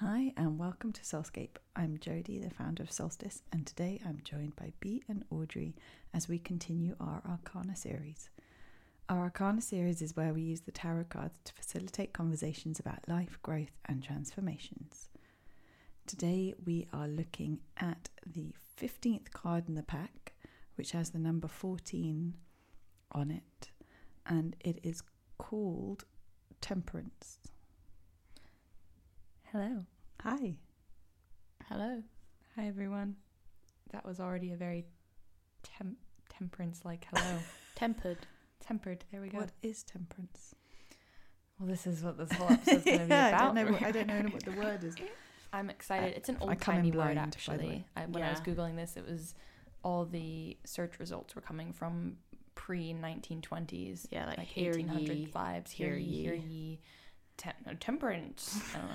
Hi, and welcome to Soulscape. I'm Jodie, the founder of Soulstice, and today I'm joined by Bea and Audree as we continue our Arcana series. Our Arcana series is where we use the tarot cards to facilitate conversations about life, growth, and transformations. Today we are looking at the 15th card in the pack, which has the number 14 on it, and it is called Temperance. Hello. Hi. Hello. Hi, everyone. That was already a very tem- temperance like hello. Tempered. Tempered. There we go. What is temperance? Well, this is what this whole episode's going to be Yeah, about. I don't know. What, I don't know what the word is. I'm excited. It's an old timey word, blind, by the actually. I, when I was Googling this, it was all the search results were coming from pre 1920s. Yeah, like, like hear 1800 ye. vibes. Hear, hear ye, hear ye. Tem- no, temperance. I don't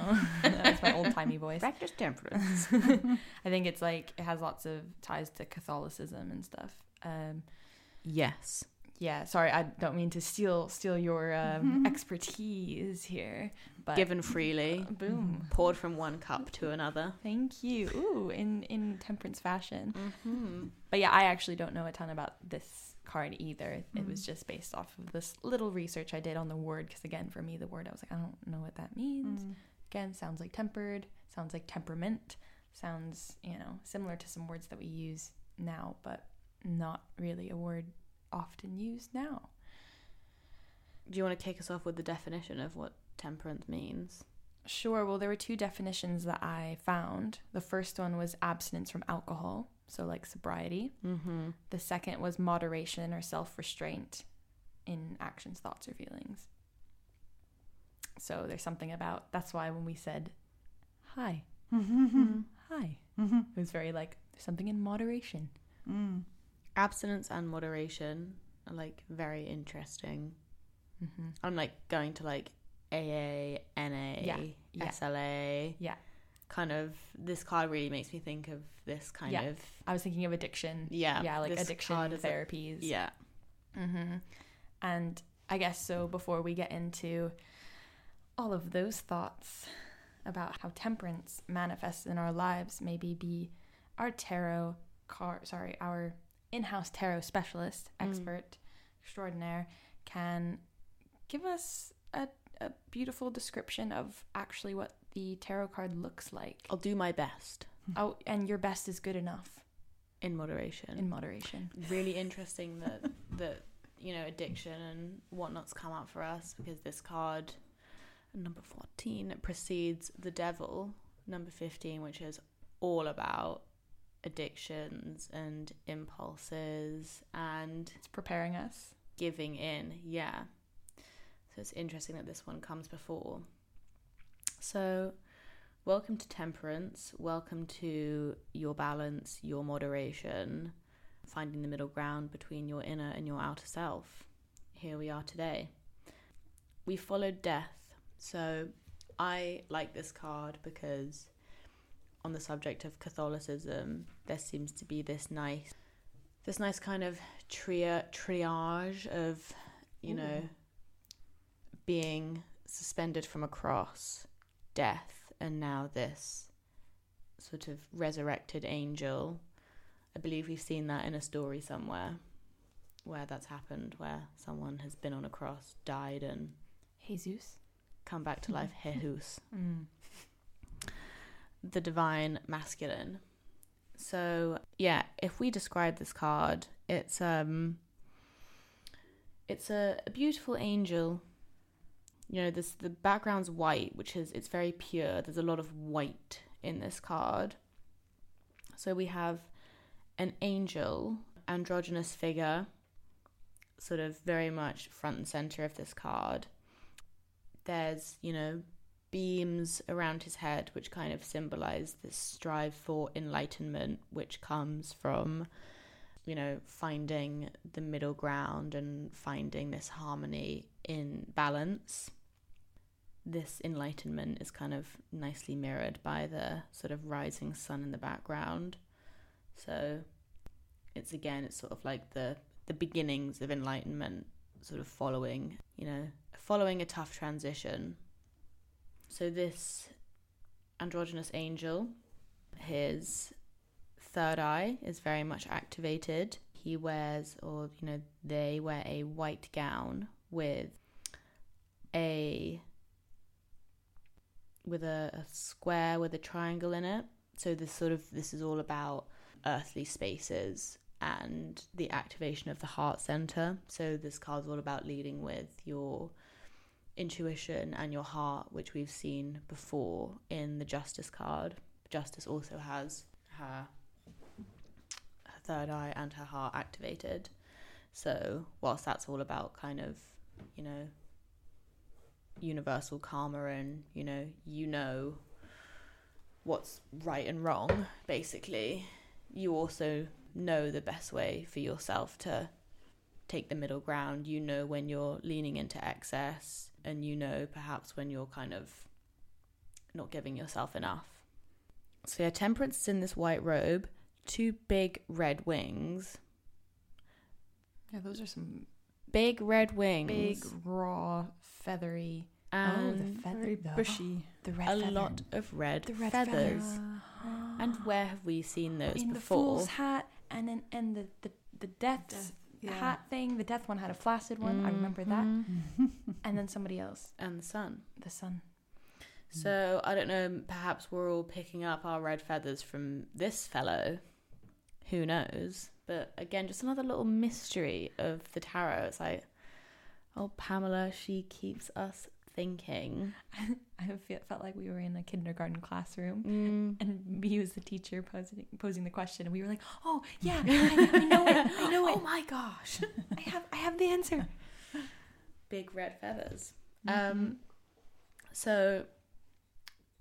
know. That's my old timey voice. Practice temperance. I think it's like it has lots of ties to Catholicism and stuff. Um, yes. yeah, sorry, I don't mean to steal steal your um, expertise here, but Given freely. boom, Poured from one cup to another. thank you. Ooh, in in temperance fashion. Mm-hmm. But yeah, I actually don't know a ton about this card either. It was Mm. just based off of this little research I did on the word because again, for me, the word I was like, I don't know what that means. Mm. Again, sounds like tempered, sounds like temperament, sounds, you know, similar to some words that we use now, but not really a word often used now. Do you want to kick us off with the definition of what temperance means? Sure, well, there were two definitions that I found. The first one was abstinence from alcohol, so like sobriety. Mm-hmm. The second was moderation or self restraint in actions, thoughts, or feelings. So there's something about that's why when we said hi, hi, it was very like something in moderation. Mm. Abstinence and moderation are like very interesting. Mm-hmm. I'm like going to like AA, NA, yeah. SLA. Yeah. Kind of, this card really makes me think of this kind Yeah. of, I was thinking of addiction. yeah. Yeah, like addiction card is, like- therapies. yeah. Mm-hmm. And I guess so before we get into all of those thoughts about how temperance manifests in our lives, maybe be our tarot card, sorry, our in-house tarot specialist, Mm. expert extraordinaire, can give us a, a beautiful description of actually what the tarot card looks like. I'll do my best Oh, and your best is good enough in moderation. in moderation. really interesting that that you know addiction and whatnot's come up for us because this card number 14 precedes the devil number 15 which is all about addictions and impulses and It's preparing us. giving in yeah so it's interesting that this one comes before so welcome to temperance welcome to your balance your moderation finding the middle ground between your inner and your outer self. Here we are today. We followed death. So i like this card because on the subject of catholicism there seems to be this nice this nice kind of tria- triage of you know being suspended from a cross death and now this sort of resurrected angel i believe we've seen that in a story somewhere where that's happened where someone has been on a cross died and Jesus. come back to life jesus Mm. the divine masculine. So yeah, if we describe this card, it's um it's a, a beautiful angel. You know, this the background's white, which is it's very pure. There's a lot of white in this card. So we have an angel, androgynous figure, sort of very much front and center of this card. There's, you know, beams around his head, which kind of symbolize this strive for enlightenment, which comes from, you know, finding the middle ground and finding this harmony in balance. This enlightenment is kind of nicely mirrored by the sort of rising sun in the background. So it's again, it's sort of like the the beginnings of enlightenment, sort of following, you know, following a tough transition so this androgynous angel. His third eye is very much activated. He wears, or you know, they wear a white gown with a with a, a square with a triangle in it. So this sort of this is all about earthly spaces and the activation of the heart center. So this card's all about leading with your intuition and your heart, which we've seen before in the Justice card. Justice also has her third eye and her heart activated. So whilst that's all about kind of, you know, universal karma and, you know, you know what's right and wrong, basically, you also know the best way for yourself to take the middle ground. You know when you're leaning into excess, and you know perhaps when you're kind of not giving yourself enough. So, yeah, Temperance is in this white robe, two big red wings. Yeah, those are some Big red wings. big, raw, feathery, and oh, the feather, very the- bushy. the red a feather. lot of red, The red feathers. feathers. And where have we seen those in the before? fool's hat, and then and the the the death's Death, yeah. hat thing. The death one had a flaccid one. I remember that. Mhm. And then somebody else, And the sun. the sun. So I don't know. Perhaps we're all picking up our red feathers from this fellow. Who knows? But again, just another little mystery of the tarot. It's like, oh, Pamela, she keeps us thinking. I feel, felt like we were in a kindergarten classroom. Mm. And me was the teacher posing posing the question, and we were like, "Oh yeah, I, I know it, I know it. Oh my gosh! I have I have the answer." Big red feathers. Mm-hmm. Um, so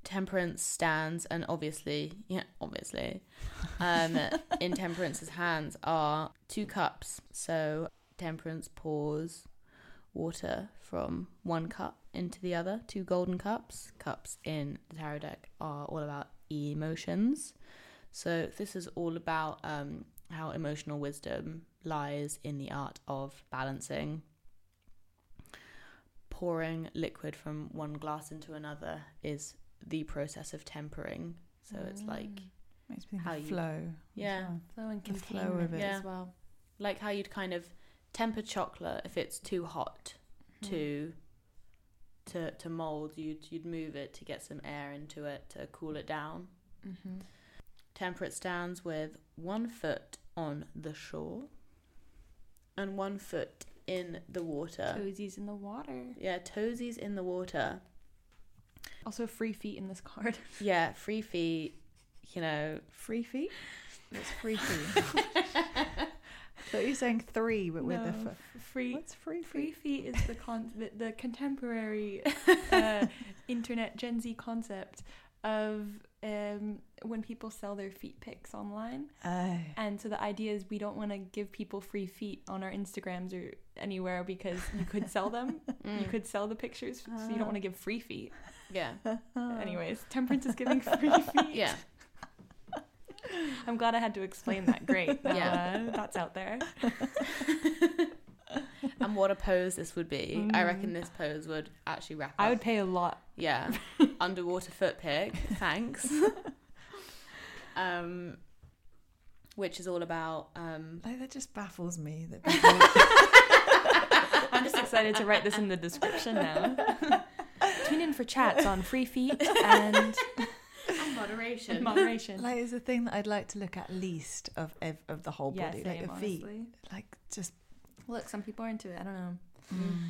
Temperance stands, and obviously, yeah, obviously, um, in Temperance's hands are two cups. So Temperance pours water from one cup into the other, two golden cups. Cups in the tarot deck are all about emotions. So this is all about um, how emotional wisdom lies in the art of balancing pouring liquid from one glass into another is the process of tempering. So it's like Makes me think how of you- flow. Yeah. well. flow and The flow containment of it. Yeah. as well. like how you'd kind of temper chocolate if it's too hot to to to mold you'd you'd move it to get some air into it to cool it down. Mm-hmm. Temperate stands with one foot on the shore and one foot in the water. Toesies in the water. Yeah, toesies in the water. Also, free feet in this card. Yeah, free feet, you know, Free feet? It's free feet? so you're saying three, but with a No, f- free What's free feet? free feet? feet is the con the, the contemporary uh, internet Gen Z concept of um, when people sell their feet pics online. Oh. And so the idea is we don't want to give people free feet on our Instagrams or anywhere because you could sell them. You Mm. could sell the pictures, so you don't want to give free feet. yeah, Anyways, Temperance is giving free feet. yeah. I'm glad I had to explain that. Great. Yeah. uh, that's out there. And what a pose this would be. I Mm. reckon this pose would actually wrap up. I would pay a lot. Yeah, underwater foot pick. Thanks. um, which is all about um. Like that just baffles me that people I'm just excited to write this in the description now. Tune in for chats on free feet and moderation. moderation. like is a thing that I'd like to look at least of ev- of the whole yeah, body, same, like the feet, honestly. like just Look, some people are into it. I don't know. mm.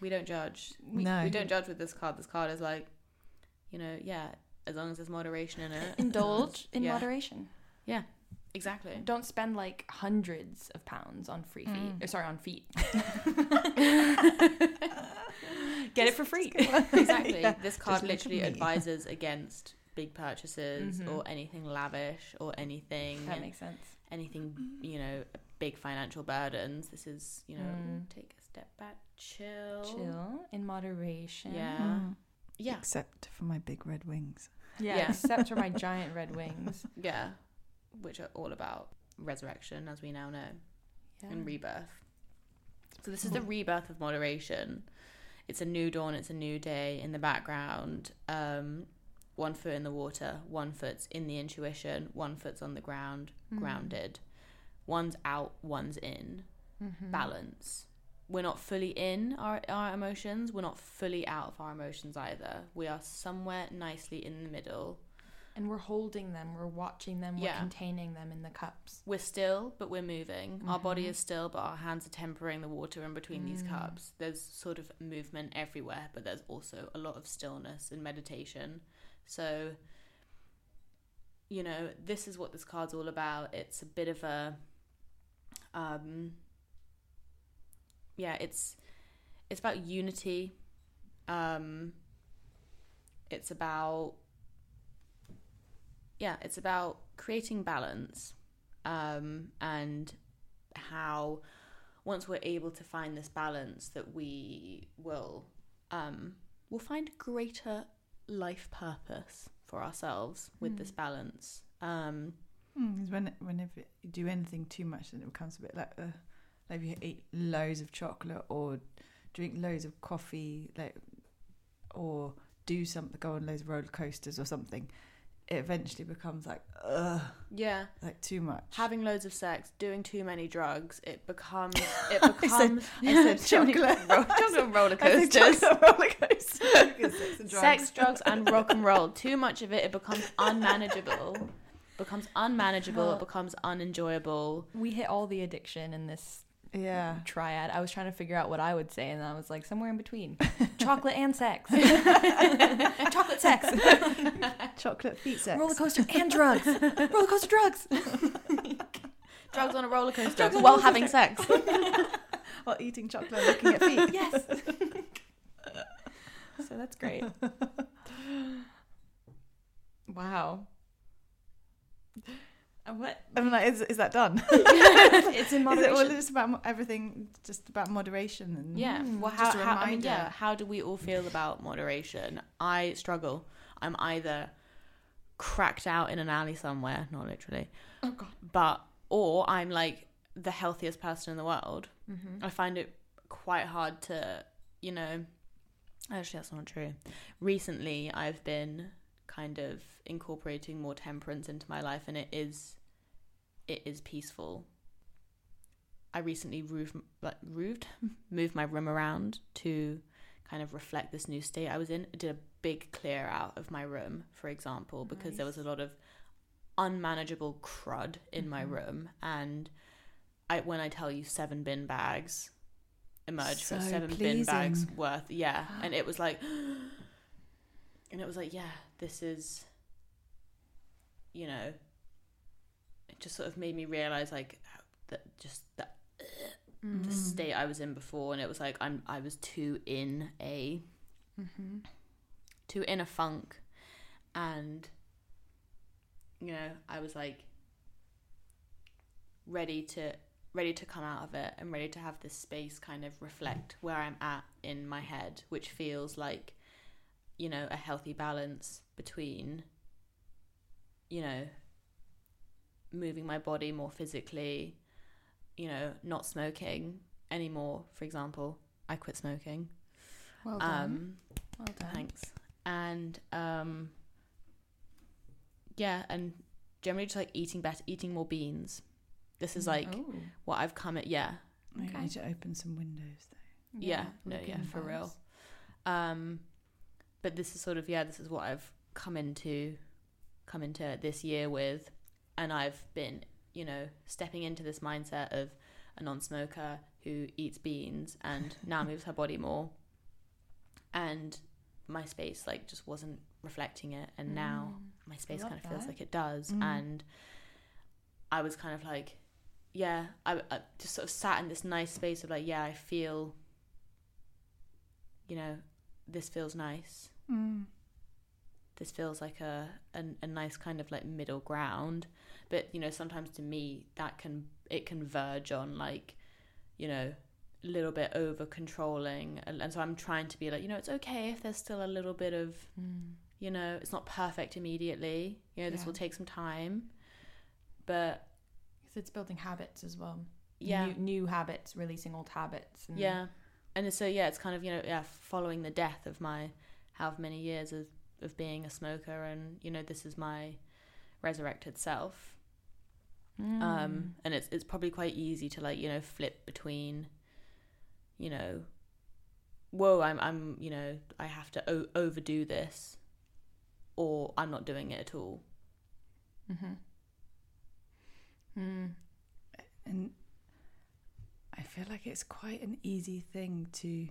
we don't judge. We- no, We don't judge with this card. This card is like, you know, yeah. As long as there's moderation in it. Indulge in Yeah. moderation. Yeah, exactly. Don't spend like hundreds of pounds on free feet. Mm. Or, sorry, on feet. Get it for free. exactly. Yeah, This card just literally advises against big purchases Mhm. or anything lavish or anything That makes sense. anything you know big financial burdens. This is you know Mm. take a step back, chill, Chill in moderation. Yeah. Mm. Yeah, except for my big red wings. Yeah, Yeah. except for my giant red wings. yeah, which are all about resurrection, as we now know, and rebirth. So this is the rebirth of moderation. It's a new dawn. It's a new day. In the background, um, one foot in the water, one foot's in the intuition, one foot's on the ground, Mm. grounded. One's out, one's in. Mhm. Balance. We're not fully in our, our emotions, we're not fully out of our emotions either. We are somewhere nicely in the middle. And we're holding them, we're watching them, we're Yeah. containing them in the cups. We're still, but we're moving. Our body Mhm. is still, but our hands are tempering the water in between these Mm. cups. There's sort of movement everywhere, but there's also a lot of stillness and meditation. So, you know, this is what this card's all about. It's a bit of a, um, yeah, it's it's about unity. Um, it's about yeah, it's about creating balance um, and how once we're able to find this balance that we will um, will find greater life purpose for ourselves with Hmm. this balance. Um, Because when whenever you do anything too much, then it becomes a bit like uh, like if you eat loads of chocolate or drink loads of coffee, like or do something, go on loads of roller coasters or something. It eventually becomes like ugh, yeah, like too much. having loads of sex, doing too many drugs, it becomes it I said- becomes I said Too many chocolate. ro- chocolate roller I said coasters. chocolate roller coasters. Sex drugs. Sex, drugs, and rock and roll. Too much of it, it becomes unmanageable. Becomes unmanageable. It becomes unenjoyable. We hit all the addiction in this Yeah. triad. I was trying to figure out what I would say, and I was like somewhere in between chocolate and sex. chocolate sex, Chocolate feet sex. roller coaster and drugs, roller coaster drugs. Drugs on a roller coaster Drugs while roller having sex. While eating chocolate and looking at feet. Yes. so that's great. Wow. What? I'm like, is, is that done? it's in Is it all moderation. just about everything, just about moderation and Yeah. Mm, Well, how, just a how I mean, reminder. yeah. How do we all feel about moderation? I struggle. I'm either cracked out in an alley somewhere, not literally, Oh god. but or I'm like the healthiest person in the world. Mm-hmm. I find it quite hard to, you know, actually that's not true. Recently, I've been kind of incorporating more temperance into my life, and it is, it is peaceful. I recently moved, like, moved, moved my room around to kind of reflect this new state I was in. I did a big clear out of my room, for example, because there was a lot of unmanageable crud in my Mhm. room, and I when I tell you seven bin bags emerged from So seven bin bags worth, yeah, and it was like, and it was like, yeah, this is, you know, it just sort of made me realize like that just that Mm-hmm. the state I was in before, and it was like I'm I was too in a Mm-hmm. too in a funk, and you know I was like ready to ready to come out of it and ready to have this space kind of reflect where I'm at in my head, which feels like you know a healthy balance between you know moving my body more physically, you know, not smoking anymore, for example. I quit smoking. Well done. Um well done. Thanks. And um yeah, and generally just like eating better, eating more beans. This is like Oh. what I've come at. Yeah, Okay. I need to open some windows though. yeah, no, yeah, for real. Um, but this is sort of yeah, this is what I've come into, come into this year with, and I've been you know stepping into this mindset of a non-smoker who eats beans and now moves her body more, and my space like just wasn't reflecting it, and now Mm. my space kind of feels like it does. Mm. and i was kind of like yeah I, I just sort of sat in this nice space of like yeah i feel you know this feels nice Mm. this feels like a, a a nice kind of like middle ground but you know sometimes to me that can it can verge on like you know a little bit over controlling and, and so i'm trying to be like you know it's okay if there's still a little bit of Mm. you know it's not perfect immediately you know this Yeah. will take some time but it's building habits as well. yeah New, new habits, releasing old habits. And yeah and so yeah it's kind of you know yeah following the death of my however many years of of being a smoker and you know this is my resurrected self Mm. um and it's it's probably quite easy to like you know flip between you know whoa i'm i'm you know i have to o- overdo this or i'm not doing it at all Mm-hmm. Mm. And I feel like it's quite an easy thing to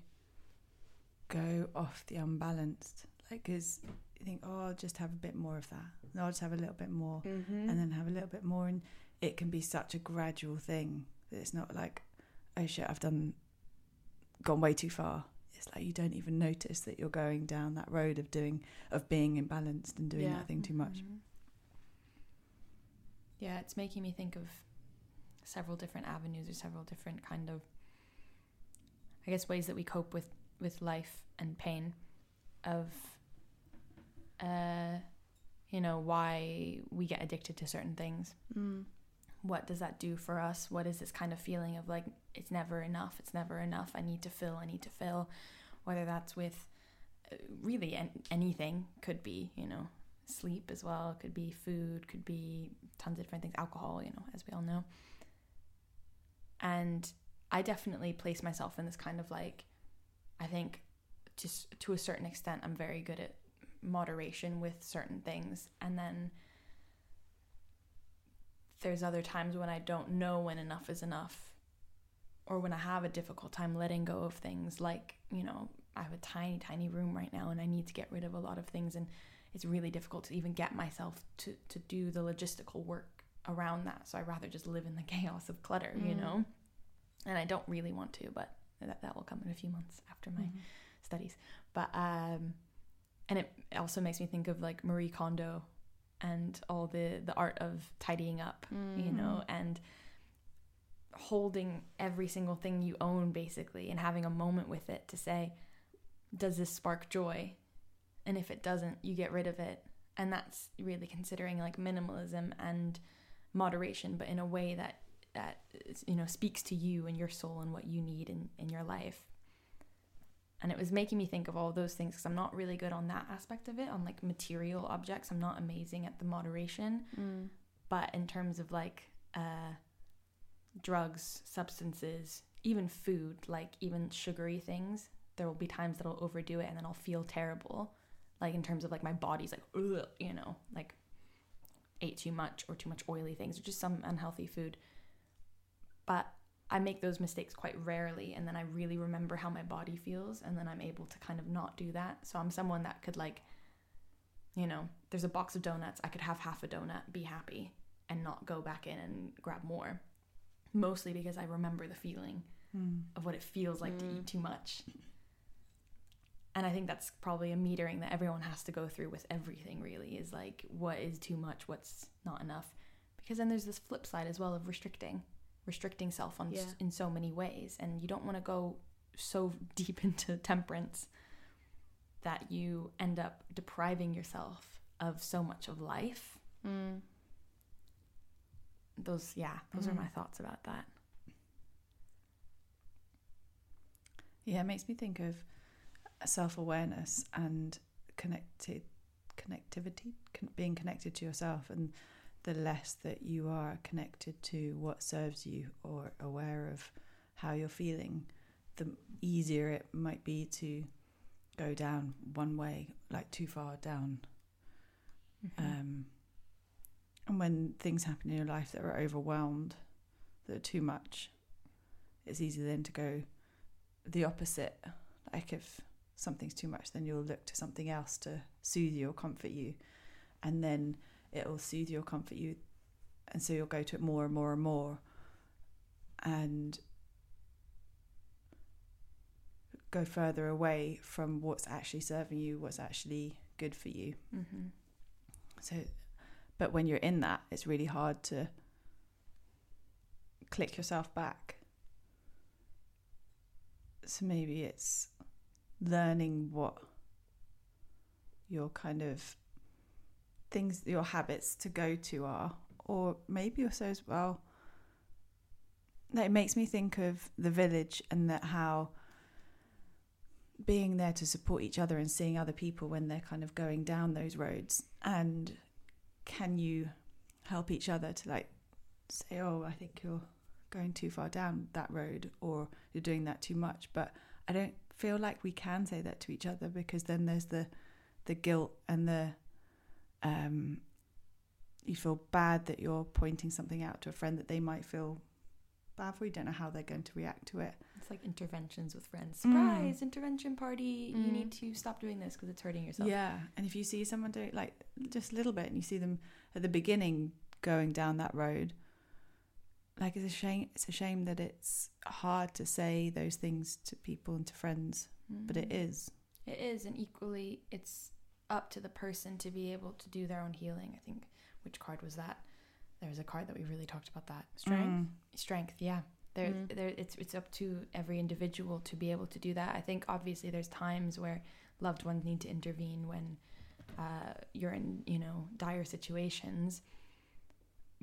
go off the unbalanced. Like, because you think, oh, I'll just have a bit more of that. No, I'll just have a little bit more. mm-hmm. And then have a little bit more. And it can be such a gradual thing that it's not like, oh shit, I've done, gone way too far. It's like you don't even notice that you're going down that road of doing, of being imbalanced and doing Yeah. that thing too much. Mhm. Yeah, it's making me think of several different avenues or several different kind of I guess ways that we cope with with life and pain of uh you know why we get addicted to certain things. mm. What does that do for us? What is this kind of feeling of like it's never enough, it's never enough. I need to fill, I need to fill whether that's with uh, really an- anything could be, you know, sleep as well, could be food, could be tons of different things, alcohol, you know, as we all know. And I definitely place myself in this kind of like, I think just to a certain extent, I'm very good at moderation with certain things. And then there's other times when I don't know when enough is enough or when I have a difficult time letting go of things like, you know, I have a tiny, tiny room right now and I need to get rid of a lot of things and it's really difficult to even get myself to, to do the logistical work around that. So I rather just live in the chaos of clutter, you Mm. know? And I don't really want to, but that, that will come in a few months after my Mhm. studies. But um and it also makes me think of like Marie Kondo and all the the art of tidying up, you know, and holding every single thing you own basically and having a moment with it to say does this spark joy? And if it doesn't, you get rid of it. And that's really considering like minimalism and moderation, but in a way that that you know speaks to you and your soul and what you need in in your life. And it was making me think of all those things because i'm not really good on that aspect of it on like material objects. I'm not amazing at the moderation. Mm. but in terms of like uh drugs substances even food like even sugary things there will be times that i'll overdo it and then i'll feel terrible. Like in terms of like my body's like you know like ate too much or too much oily things or just some unhealthy food but I make those mistakes quite rarely and then I really remember how my body feels and then I'm able to kind of not do that. So I'm someone that could like you know, there's a box of donuts, I could have half a donut, be happy and not go back in and grab more. Mostly because I remember the feeling Mm. of what it feels like to Mm. eat too much. And I think that's probably a metering that everyone has to go through with everything really is like what is too much, what's not enough. Because then there's this flip side as well of restricting, restricting self on s- Yeah. in so many ways and you don't want to go so deep into temperance that you end up depriving yourself of so much of life. Mm. Those yeah, those are Mm. my thoughts about that. Yeah, it makes me think of self awareness and connected connectivity, con- being connected to yourself, and the less that you are connected to what serves you or aware of how you're feeling, the easier it might be to go down one way, like too far down. Mm-hmm. Um, and when things happen in your life that are overwhelmed, that are too much, it's easy then to go the opposite. Like if something's too much, then you'll look to something else to soothe you or comfort you, and then it'll soothe you or comfort you, and so you'll go to it more and more and more, and go further away from what's actually serving you, what's actually good for you. mm-hmm. So, but when you're in that, it's really hard to click yourself back. So maybe it's learning what your kind of things, your habits to go to are, or maybe also as well. That it makes me think of the village and that how being there to support each other and seeing other people when they're kind of going down those roads and can you help each other to like say oh i think you're going too far down that road or you're doing that too much but i don't feel like we can say that to each other because then there's the the guilt and the um you feel bad that you're pointing something out to a friend that they might feel bad for you don't know how they're going to react to it It's like interventions with friends. Mm. Surprise, intervention party. You Mm. need to stop doing this because it's hurting yourself. Yeah, and if you see someone do it like just a little bit, and you see them at the beginning going down that road, like it's a shame. It's a shame that it's hard to say those things to people and to friends, but it Mhm. is. It is, and equally, it's up to the person to be able to do their own healing. I think which card was that? There was a card that we really talked about that Strength. Mm. strength. Yeah, there, Mm. there. It's it's up to every individual to be able to do that. I think obviously there's times where loved ones need to intervene when uh, you're in you know dire situations.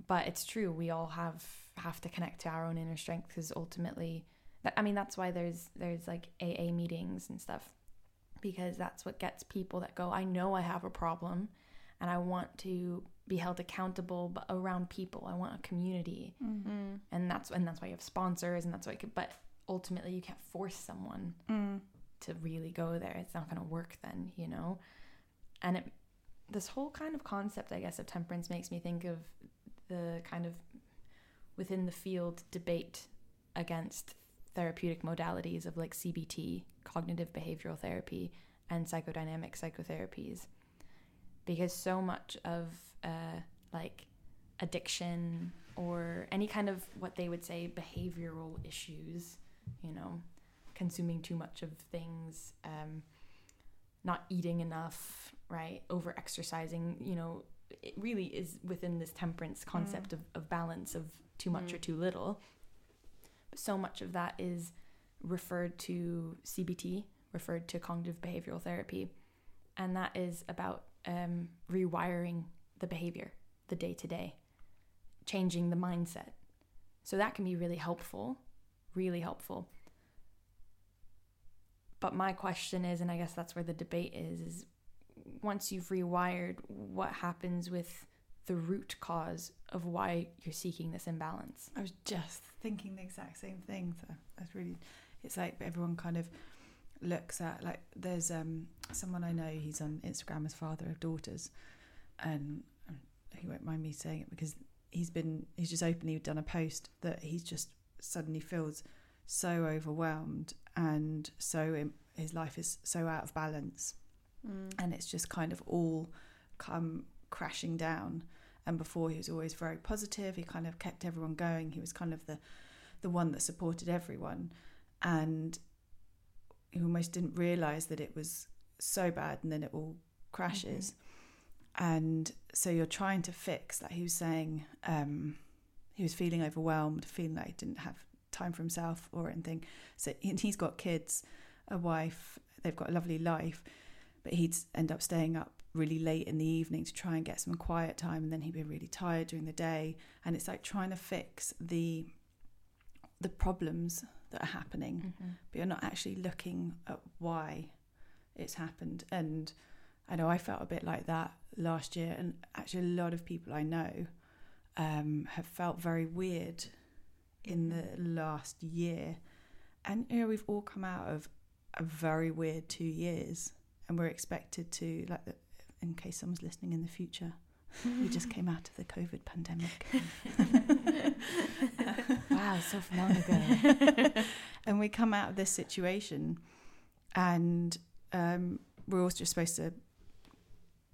But it's true. We all have have to connect to our own inner strength because ultimately, that, I mean, that's why there's there's like AA meetings and stuff because that's what gets people that go. I know I have a problem, and I want to be held accountable, but around people. I want a community Mm. and that's and that's why you have sponsors and that's why you could, but ultimately you can't force someone Mm. to really go there it's not going to work then you know and it this whole kind of concept i guess of temperance makes me think of the kind of within the field debate against therapeutic modalities of like cbt cognitive behavioral therapy and psychodynamic psychotherapies because so much of uh, like addiction or any kind of what they would say behavioral issues, you know, consuming too much of things, um, not eating enough, right? Over exercising, you know, it really is within this temperance concept of, of balance of too much or Mm. too little. But so much of that is referred to CBT, referred to cognitive behavioral therapy. And that is about um, rewiring the behavior, the day to day, changing the mindset. So that can be really helpful, really helpful. But my question is, and I guess that's where the debate is, is once you've rewired, what happens with the root cause of why you're seeking this imbalance? I was just thinking the exact same thing. So that's really, it's like everyone kind of looks at like there's um someone I know. He's on Instagram as father of daughters, and um, he won't mind me saying it because he's been he's just openly done a post that he's just suddenly feels so overwhelmed and so his life is so out of balance Mm. and it's just kind of all come crashing down and before he was always very positive he kind of kept everyone going he was kind of the the one that supported everyone and he almost didn't realize that it was so bad and then it all crashes. And so you're trying to fix like he was saying um he was feeling overwhelmed feeling like he didn't have time for himself or anything. So and he's got kids a wife they've got a lovely life but he'd end up staying up really late in the evening to try and get some quiet time and then he'd be really tired during the day. And it's like trying to fix the the problems that are happening Mm-hmm. but you're not actually looking at why it's happened. And I know I felt a bit like that last year and actually a lot of people I know um, have felt very weird in the last year. And you know we've all come out of a very weird two years and we're expected to like in case someone's listening in the future we just came out of the covid pandemic wow, so long ago. and we come out of this situation and um, we're all just supposed to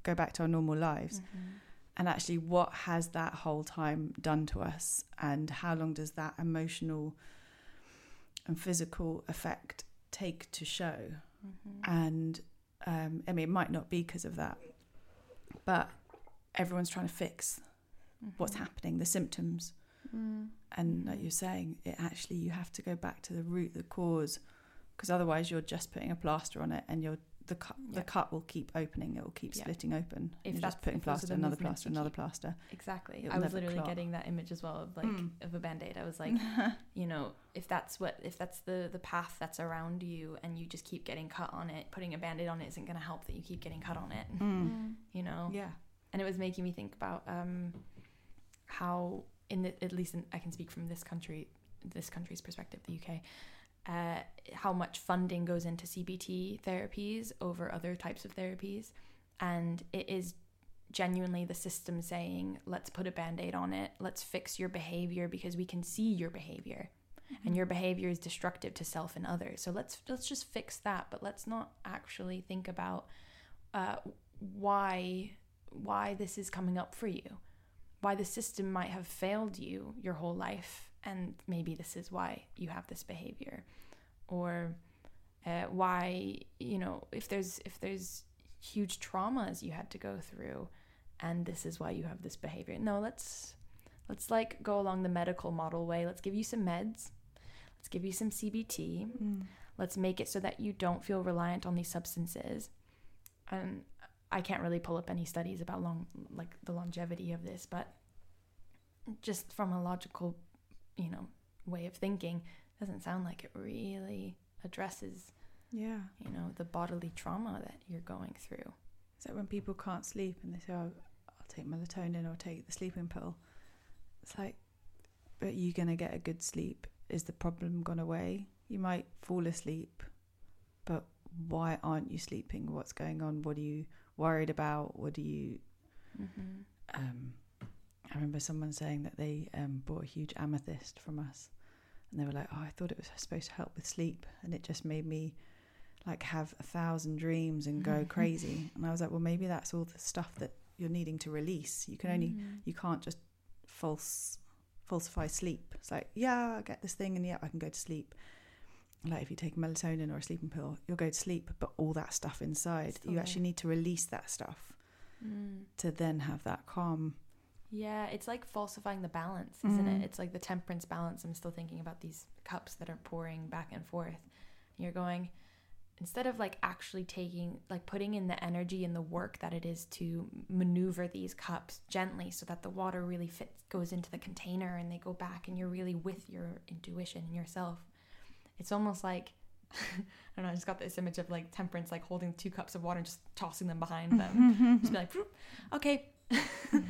go back to our normal lives Mm-hmm. and actually what has that whole time done to us and how long does that emotional and physical effect take to show Mm-hmm. and um, i mean it might not be because of that but everyone's trying to fix what's Mm-hmm. happening the symptoms Mm. and like you're saying it actually you have to go back to the root the cause because otherwise you're just putting a plaster on it and you're the cut Yeah. the cut will keep opening. It will keep Yeah. splitting open. If You're just putting plaster, another plaster, another plaster. Exactly. I was literally clot. getting that image as well of like Mm. of a band-aid. I was like, you know, if that's what if that's the the path that's around you and you just keep getting cut on it, putting a band-aid on it isn't going to help that you keep getting cut on it. Mm. You know. Yeah. And it was making me think about um how in the, at least in, I can speak from this country this country's perspective, the UK. Uh, how much funding goes into CBT therapies over other types of therapies, and it is genuinely the system saying, let's put a band aid on it, let's fix your behavior because we can see your behavior. And your behavior is destructive to self and others. So let's let's just fix that, but let's not actually think about uh, why why this is coming up for you, why the system might have failed you your whole life, and maybe this is why you have this behavior, or uh, why you know if there's if there's huge traumas you had to go through and this is why you have this behavior. No let's let's like go along the medical model way. Let's give you some meds. Let's give you some cbt Mm. let's make it so that you don't feel reliant on these substances. And i can't really pull up any studies about long like the longevity of this but just from a logical you know way of thinking doesn't sound like it really addresses Yeah. you know the bodily trauma that you're going through So when people can't sleep and they say, oh, I'll take melatonin or take the sleeping pill, it's like, but you're going to get a good sleep. Is the problem gone away? You might fall asleep, but why aren't you sleeping? What's going on? What are you worried about? What do you. mm-hmm. Um, I remember someone saying that they um, bought a huge amethyst from us. And they were like, oh, I thought it was supposed to help with sleep. And it just made me like have a thousand dreams and go crazy. And I was like, well, maybe that's all the stuff that you're needing to release. You can only, Mm-hmm. you can't just false falsify sleep. It's like, yeah, I get this thing and yeah, I can go to sleep. Like if you take melatonin or a sleeping pill, you'll go to sleep, but all that stuff inside, Still you actually need to release that stuff Mm. to then have that calm. Yeah, it's like falsifying the balance, isn't Mhm. it? It's like the temperance balance. I'm still thinking about these cups that are pouring back and forth. You're going instead of like actually taking like putting in the energy and the work that it is to maneuver these cups gently so that the water really fits goes into the container and they go back and you're really with your intuition and yourself. It's almost like I don't know, I just got this image of like temperance like holding two cups of water and just tossing them behind them. just be like, "Phew, okay,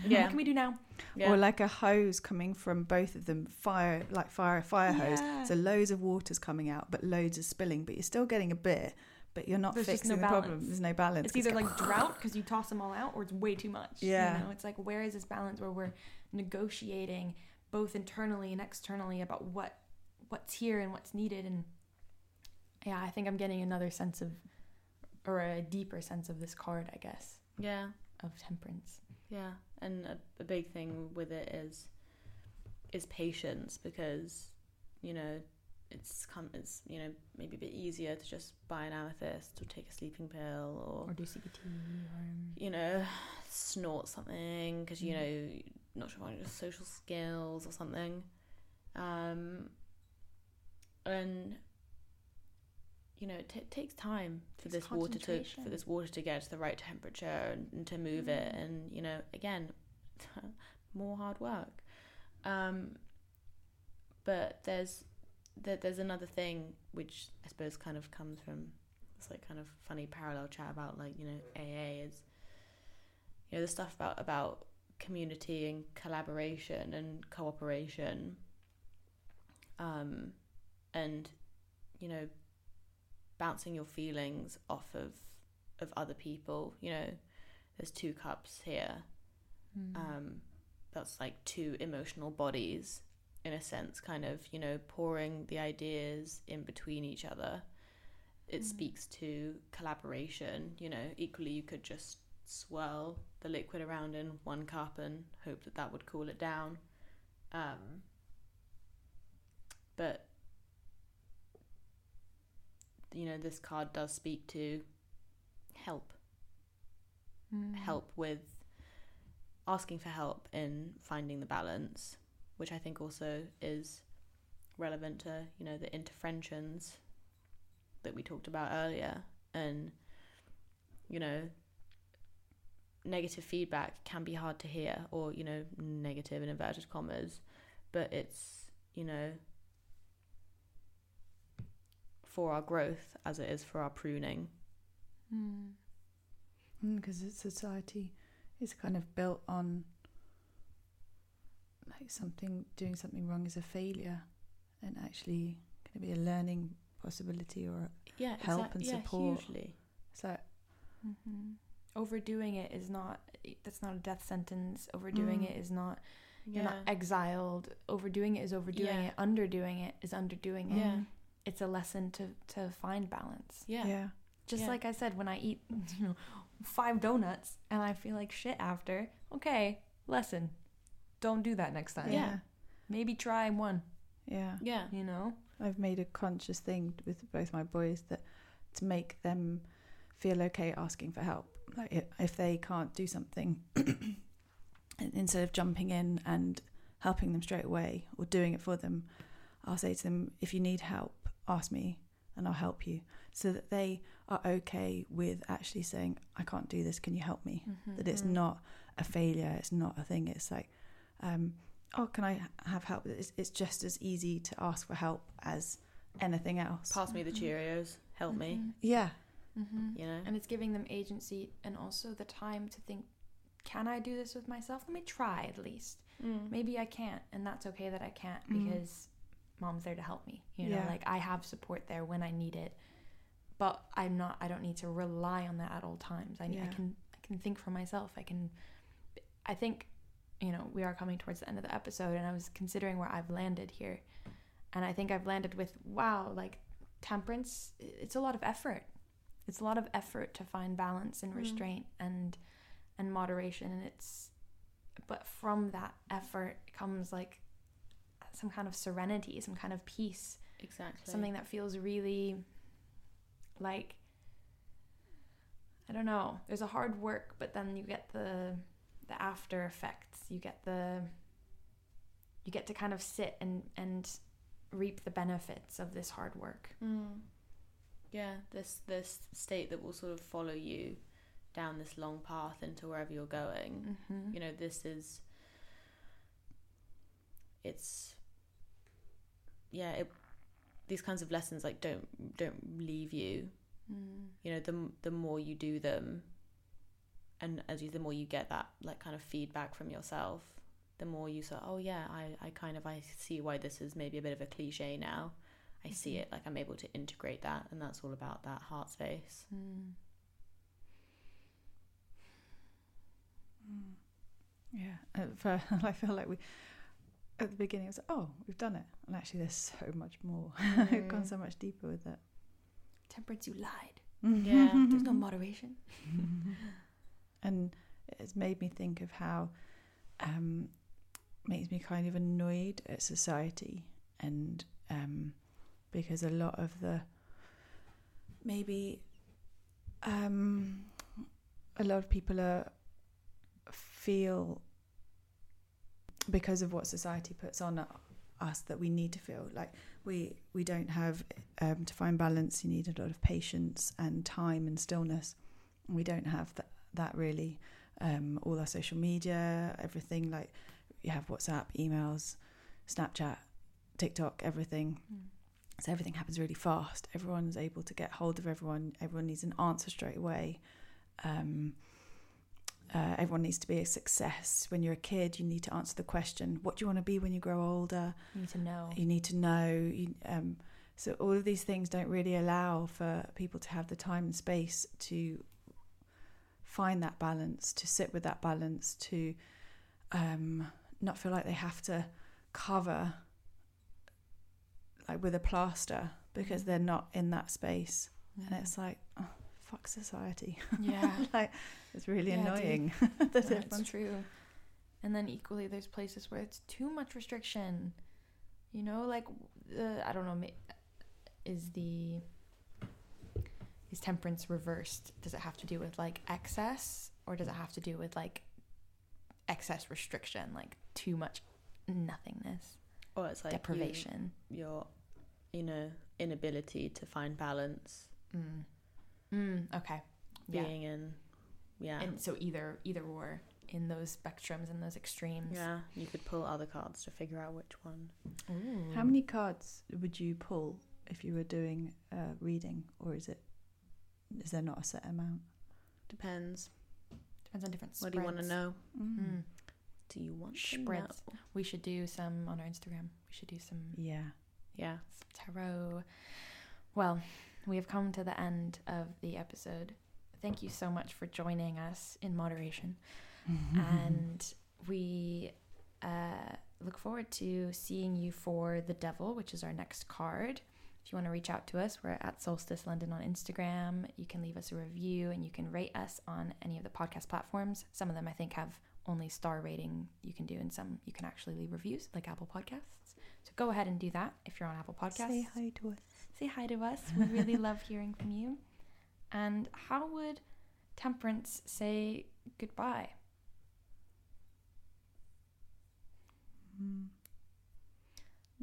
Yeah. what can we do now? Yeah. Or like a hose coming from both of them, fire like fire fire hose. Yeah. So loads of water's coming out, but loads is spilling. But you're still getting a bit, but you're not There's fixing no the problem. There's no balance. It's either 'cause- like drought because you toss them all out, or it's way too much. Yeah. you know, it's like where is this balance where we're negotiating both internally and externally about what what's here and what's needed, and yeah, I think I'm getting another sense of, or a deeper sense of this card, I guess, yeah. of temperance. Yeah, and a, a big thing with it is is patience because you know it's come it's you know maybe a bit easier to just buy an amethyst or take a sleeping pill or, Or do CBT, or um, you know snort something because you Mm. know not sure about your social skills or something, um, and you know it t- takes time for this water to for this water to get to the right temperature and, and to move it Mm. and you know again more hard work. Um but there's there, there's another thing which i suppose kind of comes from this like kind of funny parallel chat about like you know aa is you know the stuff about about community and collaboration and cooperation. Um and you know bouncing your feelings off of of other people you know there's two cups here mm. um that's like two emotional bodies in a sense kind of you know pouring the ideas in between each other it Mm. speaks to collaboration you know equally you could just swirl the liquid around in one cup and hope that that would cool it down um but you know this card does speak to help Mm. help with asking for help in finding the balance, which I think also is relevant to, you know, the interfriendships that we talked about earlier. And, you know, negative feedback can be hard to hear, or you know, negative in inverted commas, but it's you know for our growth as it is for our pruning. Mm. because Mm, society is kind of built on like something doing something wrong is a failure and actually can it be a learning possibility or Yeah, Help exact- and yeah, support. hugely. so hmm Overdoing it is not. That's not a death sentence. Overdoing Mm. it is not. You're not exiled. Overdoing it is overdoing Yeah. it. Underdoing it is underdoing it. Yeah. It's a lesson to to find balance. yeah, yeah Just Yeah. like I said, when I eat, you know, five donuts and I feel like shit after. Okay, lesson. Don't do that next time. Yeah. Maybe try one. yeah yeah, You know. I've made a conscious thing with both my boys that to make them feel okay asking for help. Like if they can't do something, instead of jumping in and helping them straight away or doing it for them, I'll say to them, "If you need help, ask me, and I'll help you." So that they are okay with actually saying, "I can't do this. Can you help me?" That it's Mhm. not a failure. It's not a thing. It's like, um, oh, can I have help? It's, it's just as easy to ask for help as anything else. pass me the Mhm. Cheerios, help me. Yeah, Mm-hmm. You know, And it's giving them agency and also the time to think, can I do this with myself? Let me try at least. Mm. Maybe I can't, and that's okay that I can't Mhm. because mom's there to help me. You know, Yeah. like I have support there when I need it, but I'm not. I don't need to rely on that at all times. I, I can I can think for myself. I can. I think, you know, we are coming towards the end of the episode, and I was considering where I've landed here, and I think I've landed with wow, like temperance. It's a lot of effort. It's a lot of effort to find balance and Mm. restraint and and moderation, and it's but from that effort comes like some kind of serenity, some kind of peace, exactly. something that feels really like I don't know. There's a hard work, but then you get the the after effects. You get the you get to kind of sit and and reap the benefits of this hard work. Mm. Yeah, this this state that will sort of follow you down this long path into wherever you're going. Mm-hmm. You know, this is it's yeah, it, these kinds of lessons like don't don't leave you. Mm. You know, the the more you do them, and as you the more you get that like kind of feedback from yourself, the more you say, oh yeah, I I kind of I see why this is maybe a bit of a cliche now. I see Mhm. it like I'm able to integrate that, and that's all about that heart space. Mm. yeah. Uh, For, I feel like we at the beginning it was oh we've done it, and actually there's so much more. We've gone Mm. so much deeper with it. Temperance, you lied. Yeah, There's no moderation. and it's made me think of how um makes me kind of annoyed at society and um because a lot of the maybe um a lot of people are feel because of what society puts on us that we need to feel. Like we we don't have um, to find balance you need a lot of patience and time and stillness. We don't have that that really um, all our social media everything like you have whatsapp emails snapchat tiktok everything. So everything happens really fast. Everyone's able to get hold of everyone. Everyone needs an answer straight away. Um, uh, everyone needs to be a success. When you're a kid you need to answer the question what do you want to be when you grow older? You need to know. you need to know you, um, so all of these things don't really allow for people to have the time and space to find that balance to sit with that balance to um, not feel like they have to cover like with a plaster because they're not in that space. And it's like oh, fuck society yeah. like it's really Yeah, annoying that That's everyone's- true. And then equally, there's places where it's too much restriction. You know, like uh, I don't know, is the is temperance reversed? Does it have to do with like excess, or does it have to do with like excess restriction, like too much nothingness, Or it's like you- deprivation? your, you know, inability to find balance. Mm. Mm, okay. Yeah. being in yeah. And so either either or in those spectrums and those extremes. yeah, you could pull other cards to figure out which one. Ooh. How many cards would you pull if you were doing a reading, or is it is there not a set amount? Depends. Depends on different What do you want to know? Mm. Do you want to Spreads. know? We should do some on our Instagram. We should do some Yeah. Yeah. tarot. Well, we have come to the end of the episode. Thank you so much for joining us in moderation. and we uh, look forward to seeing you for the devil, which is our next card. If you want to reach out to us, we're at Soulstice London on Instagram. You can leave us a review and you can rate us on any of the podcast platforms. Some of them I think have only star rating you can do, and some you can actually leave reviews, like Apple Podcasts. So go ahead and do that if you're on Apple Podcasts. Say hi to us. Say hi to us. We really love hearing from you. And how would Temperance say goodbye? Mm.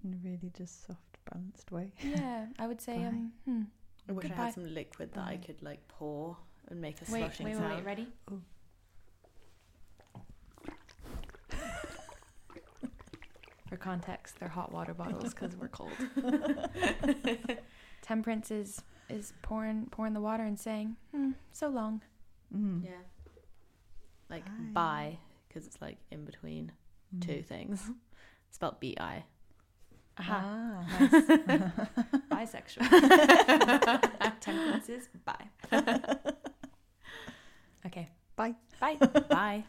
In a really just soft, balanced way. Yeah, I would say um. Hmm. I wish I had some liquid that I could like pour and make a Wait, sloshing wait, wait, sound. wait. Ready? Oh. For context, they're hot water bottles because we're cold. Temperance is is pouring pouring the water and saying, hmm, "So long." Mm. Yeah. Like bye, bye because it's like in between mm. two things. It's spelled B I. Ah, nice. Bisexual. Temperance is bye. okay. Bye. Bye. Bye.